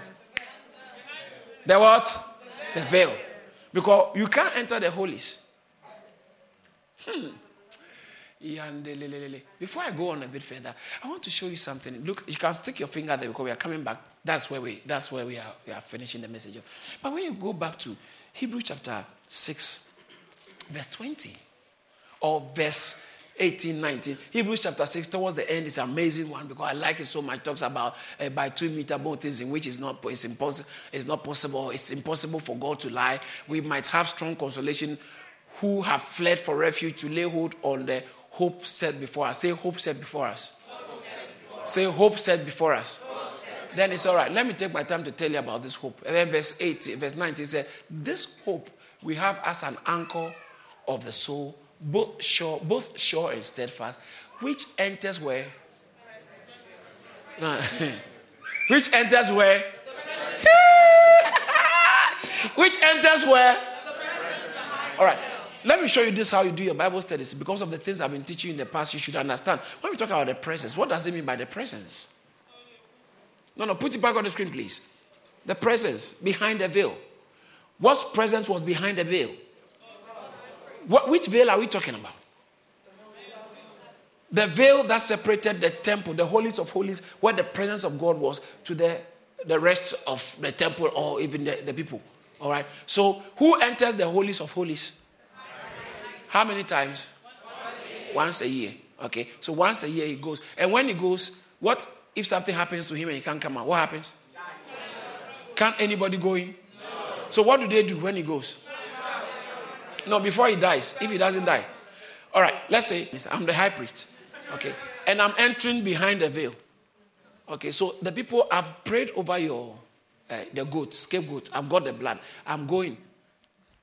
The what? The veil. Because you can't enter the holies. Hmm. Before I go on a bit further, I want to show you something. Look, you can stick your finger there because we are coming back. That's where we that's where we are we are finishing the message. Of. But when you go back to Hebrew chapter 6, verse 20, or verse 18, 19. Hebrews chapter 6, towards the end, is an amazing one because I like it so much. It talks about uh, by two immutable things in which is not, it's, impossible, it's not possible. It's impossible for God to lie. We might have strong consolation who have fled for refuge to lay hold on the hope set before us. Say, hope set before us. Say, hope set before us. Then it's all right. Let me take my time to tell you about this hope. And then verse 18, verse 19 said, This hope we have as an anchor of the soul both sure, both sure and steadfast, which enters where? which enters where? which enters where? All right. Let me show you this how you do your Bible studies. Because of the things I've been teaching in the past, you should understand. When we talk about the presence, what does it mean by the presence? No, no, put it back on the screen, please. The presence behind the veil. What presence was behind the veil? What, which veil are we talking about? The veil that separated the temple, the holies of holies, where the presence of God was, to the, the rest of the temple or even the, the people. All right. So, who enters the holies of holies? How many times? Once a year. Okay. So, once a year he goes. And when he goes, what if something happens to him and he can't come out? What happens? Can't anybody go in? So, what do they do when he goes? No, before he dies, if he doesn't die. All right, let's say I'm the high priest. Okay. And I'm entering behind the veil. Okay, so the people have prayed over your uh, the goat, scapegoat. I've got the blood. I'm going.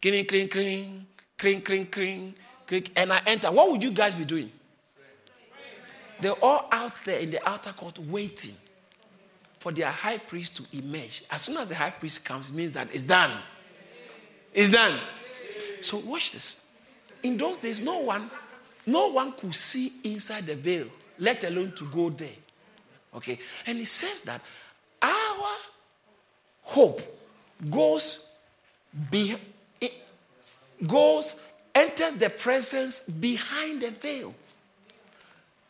cling, cling, cling, cling, cling, cling, cling, and I enter. What would you guys be doing? They're all out there in the outer court waiting for their high priest to emerge. As soon as the high priest comes, it means that it's done. It's done. So watch this. In those days, no one, no one could see inside the veil, let alone to go there. Okay? And it says that our hope goes be, eh, goes enters the presence behind the veil.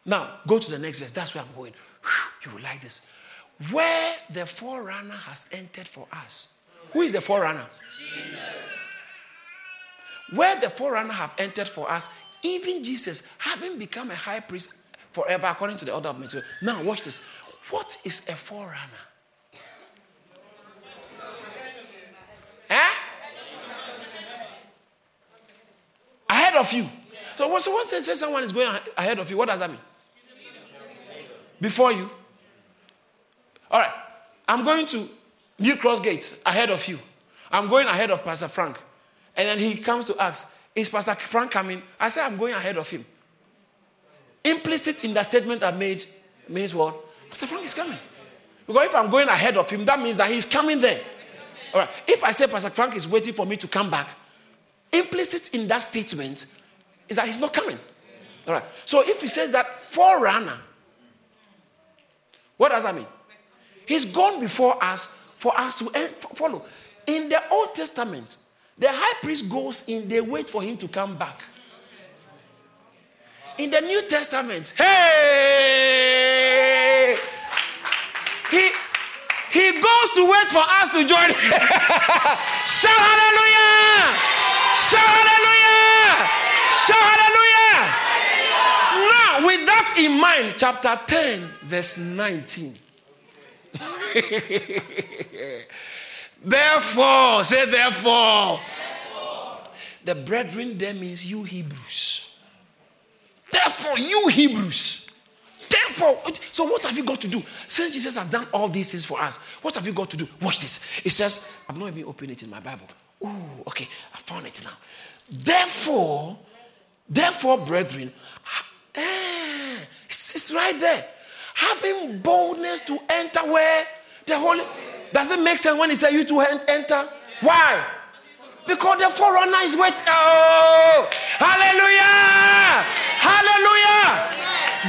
Now, go to the next verse. That's where I'm going. You will like this. Where the forerunner has entered for us. Who is the forerunner? Jesus. Where the forerunner have entered for us, even Jesus, having become a high priest forever according to the order of Melchizedek. Now, watch this. What is a forerunner? Eh? Ahead of you. So, what, so once they say someone is going ahead of you, what does that mean? Before you. All right. I'm going to New Cross Gate ahead of you. I'm going ahead of Pastor Frank. And then he comes to ask, Is Pastor Frank coming? I say, I'm going ahead of him. Implicit in that statement I made means what? Pastor Frank is coming. Because if I'm going ahead of him, that means that he's coming there. All right. If I say Pastor Frank is waiting for me to come back, implicit in that statement is that he's not coming. All right. So if he says that forerunner, what does that mean? He's gone before us for us to follow. In the Old Testament, the high priest goes in, they wait for him to come back. In the New Testament, hey! He, he goes to wait for us to join. Shout hallelujah! Shout hallelujah! Shout hallelujah! Now, with that in mind, chapter 10, verse 19. therefore, say therefore. therefore. The brethren there means you Hebrews. Therefore, you Hebrews. Therefore, so what have you got to do? Since Jesus has done all these things for us, what have you got to do? Watch this. It says, I've not even opened it in my Bible. Oh, okay, I found it now. Therefore, therefore, brethren, eh, it's, it's right there. Having boldness to enter where the Holy. Does it make sense when he said you to enter? Why? Because the forerunner is waiting. Oh, hallelujah! Hallelujah!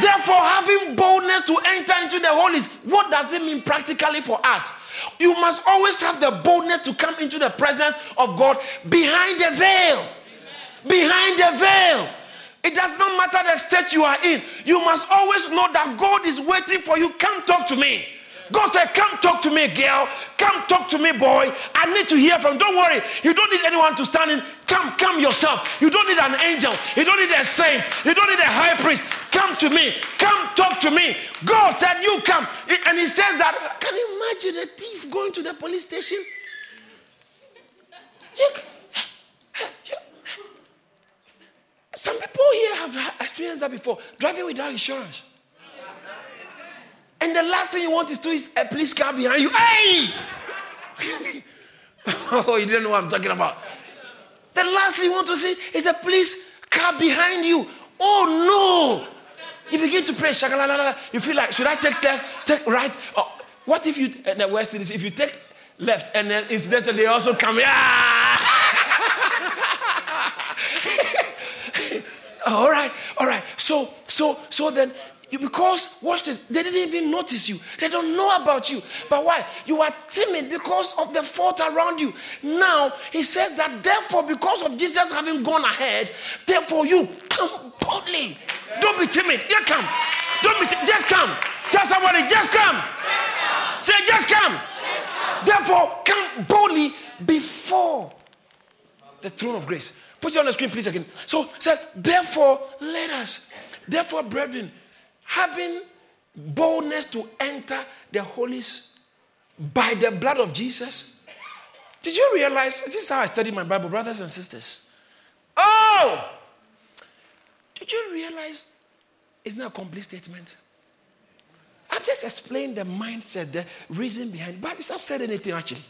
Therefore, having boldness to enter into the holies, what does it mean practically for us? You must always have the boldness to come into the presence of God behind the veil. Behind the veil. It does not matter the state you are in. You must always know that God is waiting for you. Come talk to me. God said, Come talk to me, girl. Come talk to me, boy. I need to hear from. Don't worry. You don't need anyone to stand in. Come, come yourself. You don't need an angel. You don't need a saint. You don't need a high priest. Come to me. Come talk to me. God said, You come. And he says that. Can you imagine a thief going to the police station? Look. Some people here have experienced that before. Driving without insurance. And the last thing you want is to is a police car behind you. Hey! oh, you didn't know what I'm talking about. The last thing you want to see is a police car behind you. Oh no! You begin to pray. You feel like, should I take left, take right? Oh, what if you, and the West is if you take left and then incidentally they also come, yeah! all right, all right. So, so, so then because, watch this, they didn't even notice you. They don't know about you. But why? You are timid because of the fault around you. Now, he says that therefore, because of Jesus having gone ahead, therefore you come boldly. Don't be timid. You come. Don't be timid. Just come. Tell somebody, just come. Say, just come. Therefore, come boldly before the throne of grace. Put it on the screen, please, again. So, say, therefore, let us, therefore, brethren, having boldness to enter the holies by the blood of Jesus. Did you realize? This is how I study my Bible, brothers and sisters. Oh! Did you realize it's not a complete statement? I've just explained the mindset, the reason behind, but it's not said anything actually.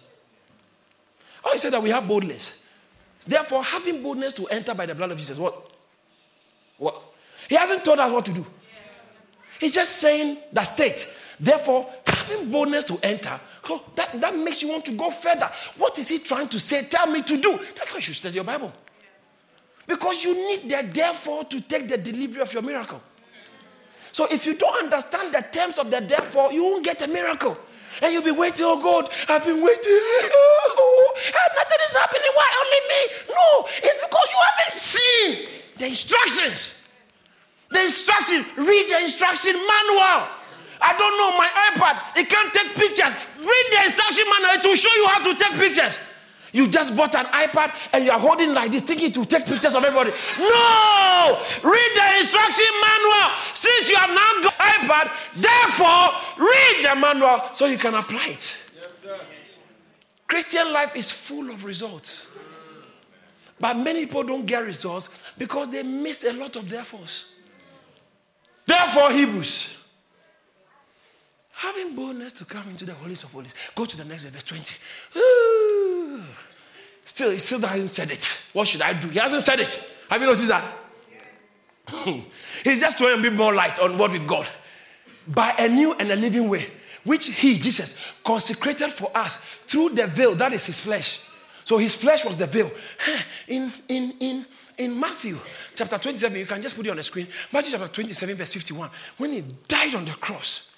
Oh, he said that we have boldness. Therefore, having boldness to enter by the blood of Jesus. What? What? He hasn't told us what to do. He's just saying the state. Therefore, having boldness to enter, oh, that, that makes you want to go further. What is he trying to say? Tell me to do. That's how you should study your Bible. Because you need the therefore to take the delivery of your miracle. So if you don't understand the terms of the therefore, you won't get a miracle. And you'll be waiting, oh God, I've been waiting. Oh, nothing is happening. Why only me? No, it's because you haven't seen the instructions. The instruction, read the instruction manual. I don't know my iPad, it can't take pictures. Read the instruction manual, it will show you how to take pictures. You just bought an iPad and you are holding like this, thinking to take pictures of everybody. No! Read the instruction manual. Since you have now got iPad, therefore read the manual so you can apply it. Yes, Christian life is full of results. But many people don't get results because they miss a lot of therefores. Therefore, Hebrews. Having boldness to come into the holies of holies. Go to the next verse 20. Ooh. Still, he still hasn't said it. What should I do? He hasn't said it. Have you noticed that? He's just trying to be more light on what we've got. By a new and a living way, which he, Jesus, consecrated for us through the veil, that is his flesh. So his flesh was the veil. In, in, in, in Matthew chapter 27, you can just put it on the screen. Matthew chapter 27, verse 51. When he died on the cross,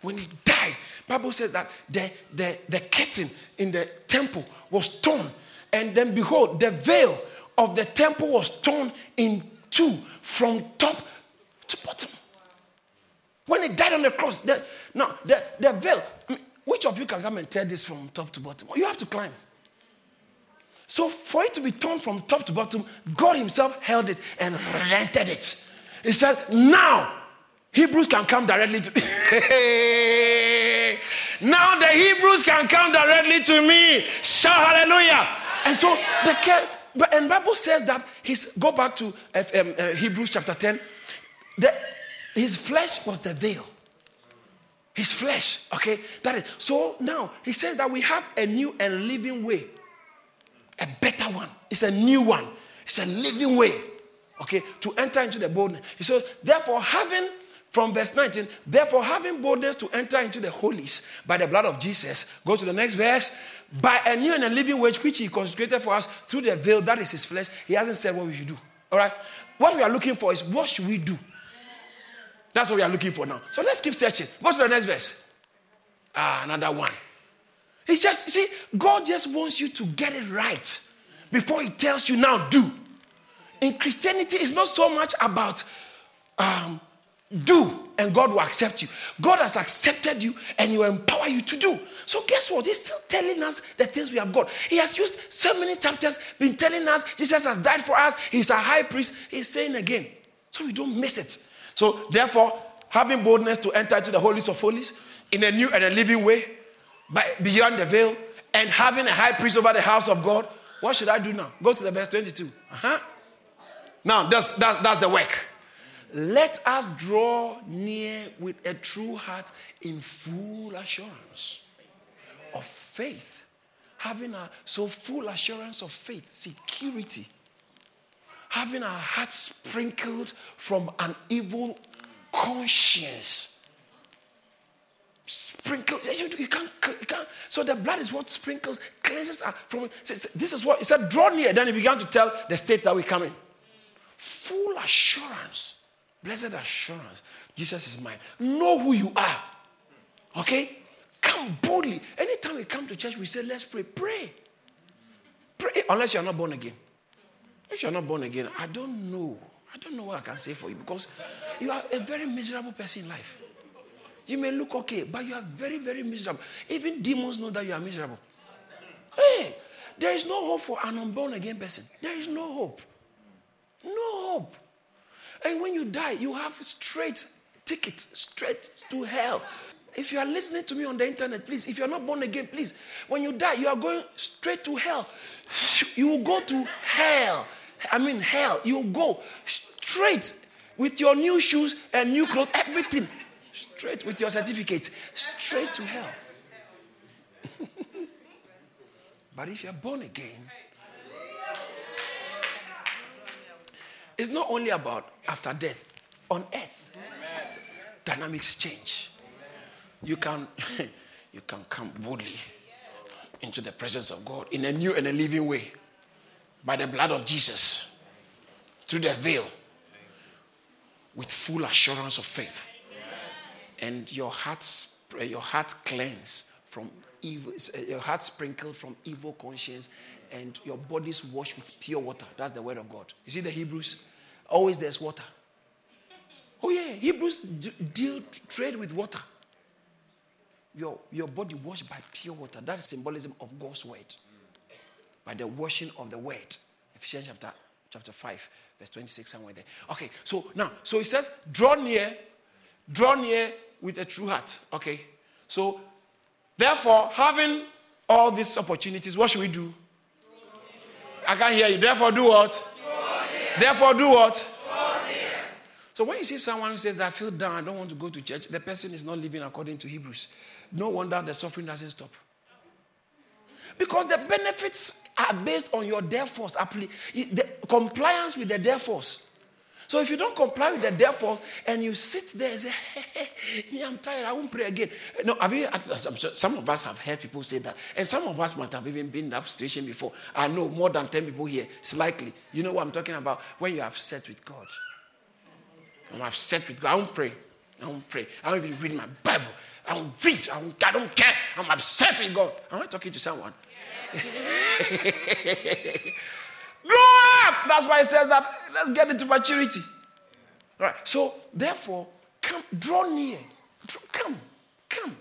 when he died, Bible says that the, the, the curtain in the temple was torn. And then behold, the veil of the temple was torn in two from top to bottom. When he died on the cross, the, no, the, the veil, which of you can come and tear this from top to bottom? You have to climb. So for it to be torn from top to bottom, God Himself held it and rented it. He said, Now Hebrews can come directly to Now the Hebrews can come directly to me. Shout hallelujah. And so the but and Bible says that his go back to um, uh, Hebrews chapter 10. The, his flesh was the veil. His flesh, okay? That is so now he says that we have a new and living way a better one. It's a new one. It's a living way, okay, to enter into the boldness. So, therefore, having, from verse 19, therefore, having boldness to enter into the holies by the blood of Jesus. Go to the next verse. By a new and a living way which he consecrated for us through the veil, that is his flesh. He hasn't said what we should do. All right? What we are looking for is what should we do? That's what we are looking for now. So let's keep searching. Go to the next verse. Ah, another one. It's just, see, God just wants you to get it right before He tells you now, do. In Christianity, it's not so much about um, do and God will accept you. God has accepted you and He will empower you to do. So, guess what? He's still telling us the things we have got. He has used so many chapters, been telling us Jesus has died for us, He's a high priest. He's saying again, so we don't miss it. So, therefore, having boldness to enter into the holies of holies in a new and a living way, by, beyond the veil and having a high priest over the house of God, what should I do now? Go to the verse 22. Uh-huh. Now, that's, that's, that's the work. Let us draw near with a true heart in full assurance of faith. Having a so full assurance of faith, security. Having our hearts sprinkled from an evil conscience sprinkle. You can't, you can't. So the blood is what sprinkles, cleanses from. This is what he said. Draw near. Then he began to tell the state that we come in. Full assurance, blessed assurance. Jesus is mine. Know who you are. Okay, come boldly. Anytime we come to church, we say, "Let's pray." Pray. Pray. Unless you are not born again. If you are not born again, I don't know. I don't know what I can say for you because you are a very miserable person in life. You may look okay, but you are very, very miserable. Even demons know that you are miserable. Hey, there is no hope for an unborn again person. There is no hope. No hope. And when you die, you have straight ticket straight to hell. If you are listening to me on the internet, please, if you're not born again, please, when you die, you are going straight to hell. You will go to hell. I mean, hell. You will go straight with your new shoes and new clothes, everything. Straight with your certificate, straight to hell. but if you're born again, It's not only about after death, on earth. Amen. Dynamics change. You can, you can come boldly into the presence of God in a new and a living way by the blood of Jesus through the veil with full assurance of faith. And your heart, your heart cleansed from evil, uh, your heart sprinkled from evil conscience, and your body's washed with pure water. That's the word of God. You see the Hebrews? Always there's water. Oh, yeah, Hebrews deal, trade with water. Your, your body washed by pure water. That is symbolism of God's word. By the washing of the word. Ephesians chapter, chapter 5, verse 26, somewhere there. Okay, so now, so it says, draw near, draw near with a true heart. Okay, so therefore, having all these opportunities, what should we do? I can't hear you. Therefore, do what? Therefore, do what? So when you see someone who says, I feel down, I don't want to go to church, the person is not living according to Hebrews. No wonder the suffering doesn't stop. Because the benefits are based on your therefore, the compliance with the therefores. So if you don't comply with the therefore and you sit there and say, hey, hey, I'm tired, I won't pray again. No, have you, some of us have heard people say that. And some of us must have even been in that situation before. I know more than 10 people here. It's likely. You know what I'm talking about? When you're upset with God. I'm upset with God. I won't pray. I won't pray. I don't even read my Bible. I don't read. I don't, I don't care. I'm upset with God. Am I talking to someone? Yes. up. That's why it says that. Let's get into maturity. All right. So, therefore, come, draw near. Come, come.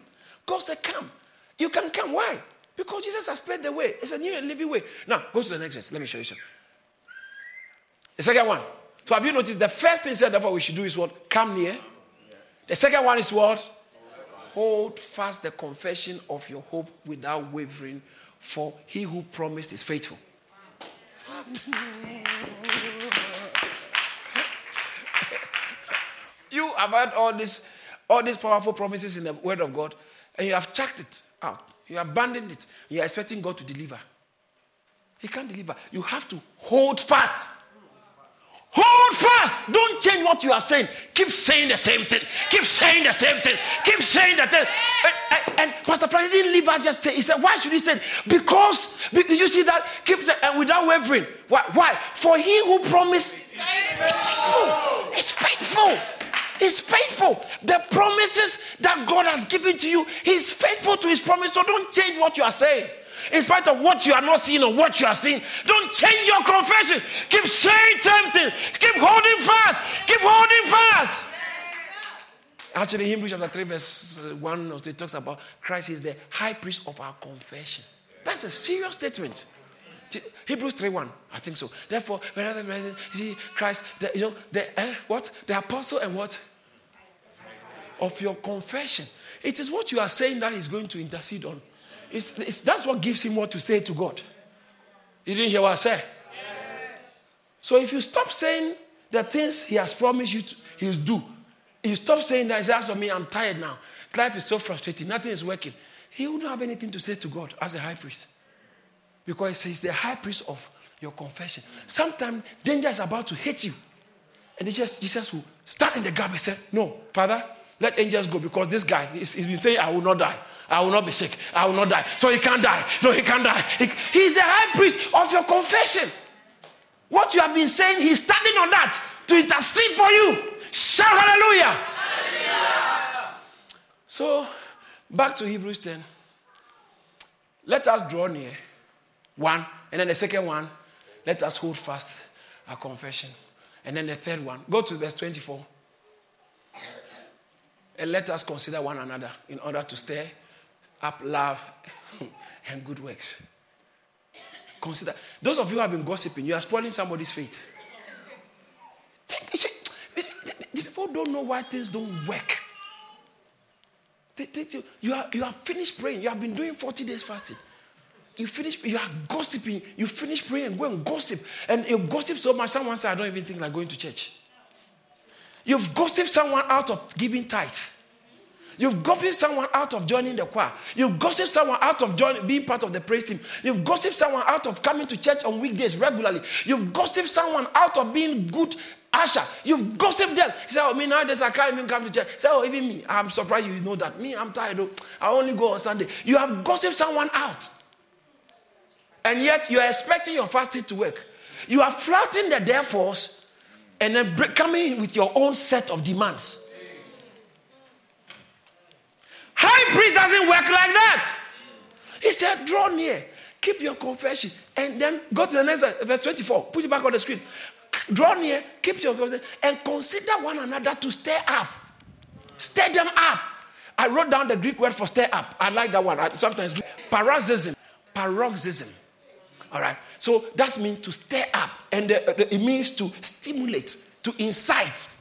God said, come. You can come. Why? Because Jesus has prepared the way. It's a new and living way. Now, go to the next verse. Let me show you something. The second one. So have you noticed the first thing said therefore we should do is what? Come near. The second one is what? Hold fast the confession of your hope without wavering, for he who promised is faithful. you have had all these all these powerful promises in the word of God, and you have chucked it out. You abandoned it. You are expecting God to deliver. He can't deliver. You have to hold fast. Hold fast. Don't change what you are saying. Keep saying the same thing. Keep saying the same thing. Keep saying that. And, and, and, Pastor Frank didn't leave us just say. He said, "Why should he say? Because, because you see that keep saying, and without wavering. Why? Why? For he who promised is faithful. Is faithful. He's faithful. The promises that God has given to you, He's faithful to His promise. So don't change what you are saying in spite of what you are not seeing or what you are seeing. Don't change your confession. Keep saying something. Keep holding fast. Keep holding fast. Actually, Hebrews chapter 3, verse 1 it talks about Christ is the high priest of our confession. That's a serious statement. Hebrews 3 1, I think so. Therefore, wherever you see Christ, the, you know, the eh, what? The apostle and what? Of your confession. It is what you are saying that he's going to intercede on. It's, it's, that's what gives him what to say to God. You didn't hear what I said? Yes. So if you stop saying the things he has promised you to, he'll do, you stop saying that, as for me, I'm tired now. Life is so frustrating, nothing is working. He wouldn't have anything to say to God as a high priest. Because he's the high priest of your confession. Sometimes danger is about to hit you. And just, Jesus will stand in the gap and say, No, Father, let angels go because this guy, he's, he's been saying, I will not die. I will not be sick. I will not die. So he can't die. No, he can't die. He, he's the high priest of your confession. What you have been saying, he's standing on that to intercede for you. Shout hallelujah. hallelujah. So, back to Hebrews 10. Let us draw near. One. And then the second one, let us hold fast our confession. And then the third one, go to verse 24. And let us consider one another in order to stir up love and good works. Consider those of you who have been gossiping, you are spoiling somebody's faith. People don't know why things don't work. You, are, you have finished praying. You have been doing 40 days fasting. You finish, you are gossiping. You finish praying go and gossip. And you gossip so much, someone said, I don't even think like going to church. You've gossiped someone out of giving tithe. You've gossiped someone out of joining the choir. You've gossiped someone out of being part of the praise team. You've gossiped someone out of coming to church on weekdays regularly. You've gossiped someone out of being good usher. You've gossiped them. You say, oh, me nowadays I can't even come to church. Say, oh, even me. I'm surprised you know that. Me, I'm tired. Though. I only go on Sunday. You have gossiped someone out. And yet you're expecting your fasting to work. You are flouting the therefores and then coming with your own set of demands. High priest doesn't work like that. He said, draw near, keep your confession, and then go to the next uh, verse 24. Put it back on the screen. Draw near, keep your confession, and consider one another to stir up. Stir them up. I wrote down the Greek word for stir up. I like that one. I, sometimes paroxysm. Paroxysm. All right. So that means to stir up, and the, the, it means to stimulate, to incite.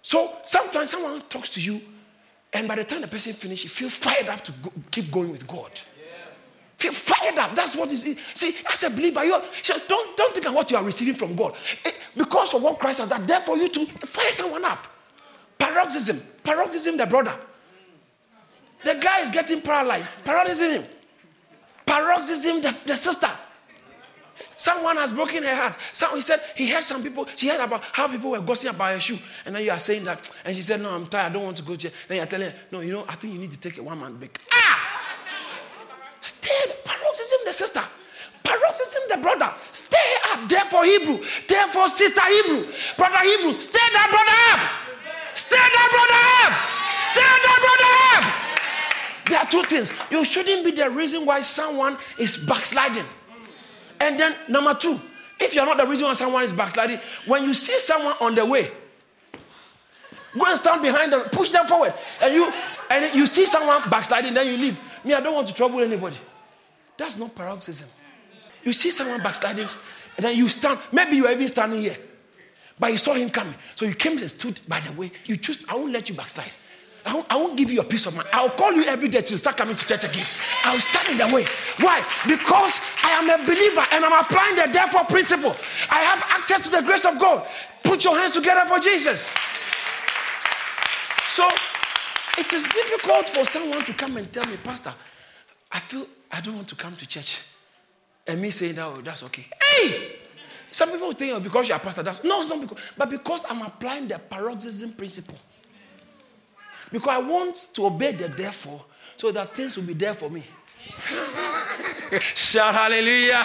So sometimes someone talks to you and by the time the person finishes, you feel fired up to go, keep going with God. Yes. Feel fired up. That's what is. See, as a believer, you so don't, don't think of what you are receiving from God. It, because of what Christ has done, therefore you to fire someone up. Paroxysm. Paroxysm, the brother. The guy is getting paralyzed. Paroxysm. Paroxysm, the, the sister. Someone has broken her heart. So he said he heard some people, she heard about how people were gossiping about her shoe. And then you are saying that. And she said, No, I'm tired. I don't want to go to Then you're telling her, No, you know, I think you need to take a one man break. Ah! Stay, paroxysm, the sister. Paroxysm, the brother. Stay up there for Hebrew. There for sister Hebrew. Brother Hebrew. Stay that brother up. Stay that brother up. Stay that brother up. There are two things. You shouldn't be the reason why someone is backsliding. And then, number two, if you're not the reason why someone is backsliding, when you see someone on the way, go and stand behind them, push them forward, and you and you see someone backsliding, then you leave. Me, I don't want to trouble anybody. That's not paroxysm. You see someone backsliding, and then you stand. Maybe you are even standing here, but you saw him coming, so you came and stood by the way. You choose. I won't let you backslide. I won't, I won't, give you a piece of mind. I'll call you every day to start coming to church again. I'll stand in the way. Why? Because I am a believer and I'm applying the therefore principle. I have access to the grace of God. Put your hands together for Jesus. So it is difficult for someone to come and tell me, Pastor, I feel I don't want to come to church. And me saying, that, oh, that's okay. Hey! Some people think oh, because you're a pastor, that's no, it's not because, but because I'm applying the paroxysm principle. Because I want to obey the therefore so that things will be there for me. Shout hallelujah.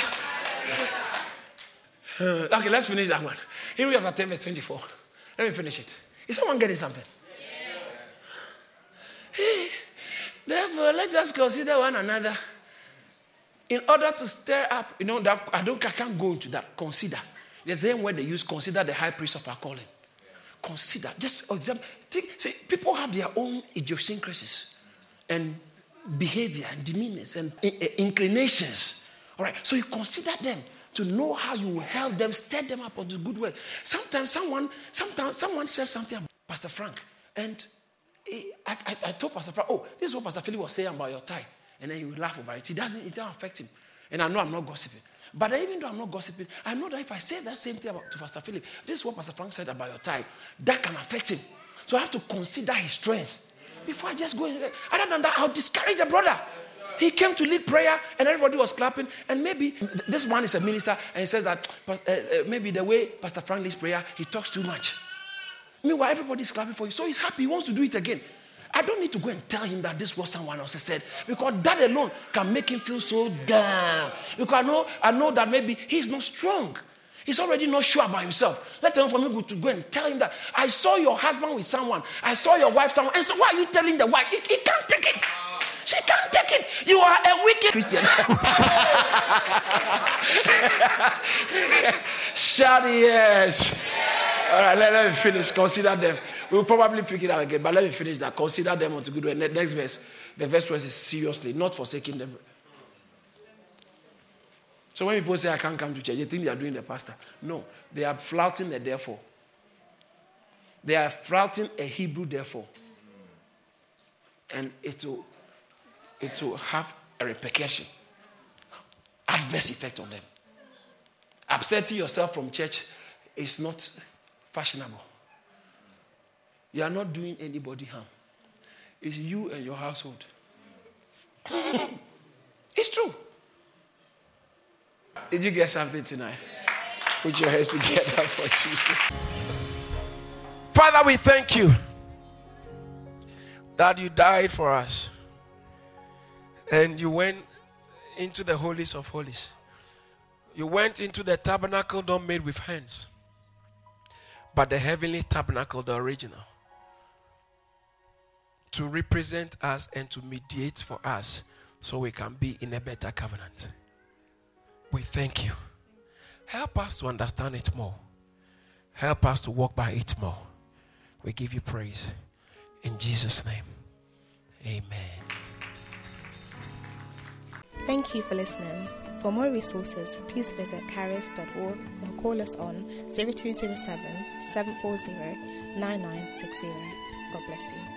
Uh, okay, let's finish that one. Here we have 10, verse 24. Let me finish it. Is someone getting something? Hey, therefore, let us consider one another in order to stir up. You know, that I don't I can't go into that. Consider. There's the same word they use, consider the high priest of our calling consider. Just example. Think, see, people have their own idiosyncrasies and behavior and demeanors and eh, eh, inclinations. All right. So you consider them to know how you will help them, stir them up onto good work. Sometimes someone, sometimes someone says something about Pastor Frank, and he, I, I, I, told Pastor Frank, "Oh, this is what Pastor Philip was saying about your tie," and then he will laugh about it. It doesn't, it doesn't affect him, and I know I'm not gossiping. But even though I'm not gossiping, I know that if I say that same thing about, to Pastor Philip, this is what Pastor Frank said about your time, that can affect him. So I have to consider his strength before I just go. In. Other than that, I'll discourage a brother. He came to lead prayer and everybody was clapping. And maybe this one is a minister and he says that uh, maybe the way Pastor Frank leads prayer, he talks too much. Meanwhile, everybody's clapping for you. So he's happy. He wants to do it again. I don't need to go and tell him that this was someone else said because that alone can make him feel so down. Because I know, I know that maybe he's not strong. He's already not sure about himself. Let alone for me to go and tell him that I saw your husband with someone, I saw your wife someone, and so why are you telling the wife? He, he can't take it. She can't take it. You are a wicked Christian. Shout yes. All right, let, let me finish. Consider them. We'll probably pick it up again, but let me finish that. Consider them unto good. The next verse, the verse was is seriously, not forsaking them. So when people say I can't come to church, they think they are doing the pastor. No, they are flouting the therefore. They are flouting a Hebrew therefore. And it will, it will have a repercussion, adverse effect on them. Upsetting yourself from church is not fashionable. You are not doing anybody harm. It's you and your household. it's true. Did you get something tonight? Put your hands together for Jesus. Father, we thank you that you died for us and you went into the holies of holies. You went into the tabernacle not made with hands, but the heavenly tabernacle, the original, to represent us and to mediate for us so we can be in a better covenant. We thank you. Help us to understand it more. Help us to walk by it more. We give you praise. In Jesus' name, amen.
Thank you for listening. For more resources, please visit charis.org or call us on 0207 740 9960. God bless you.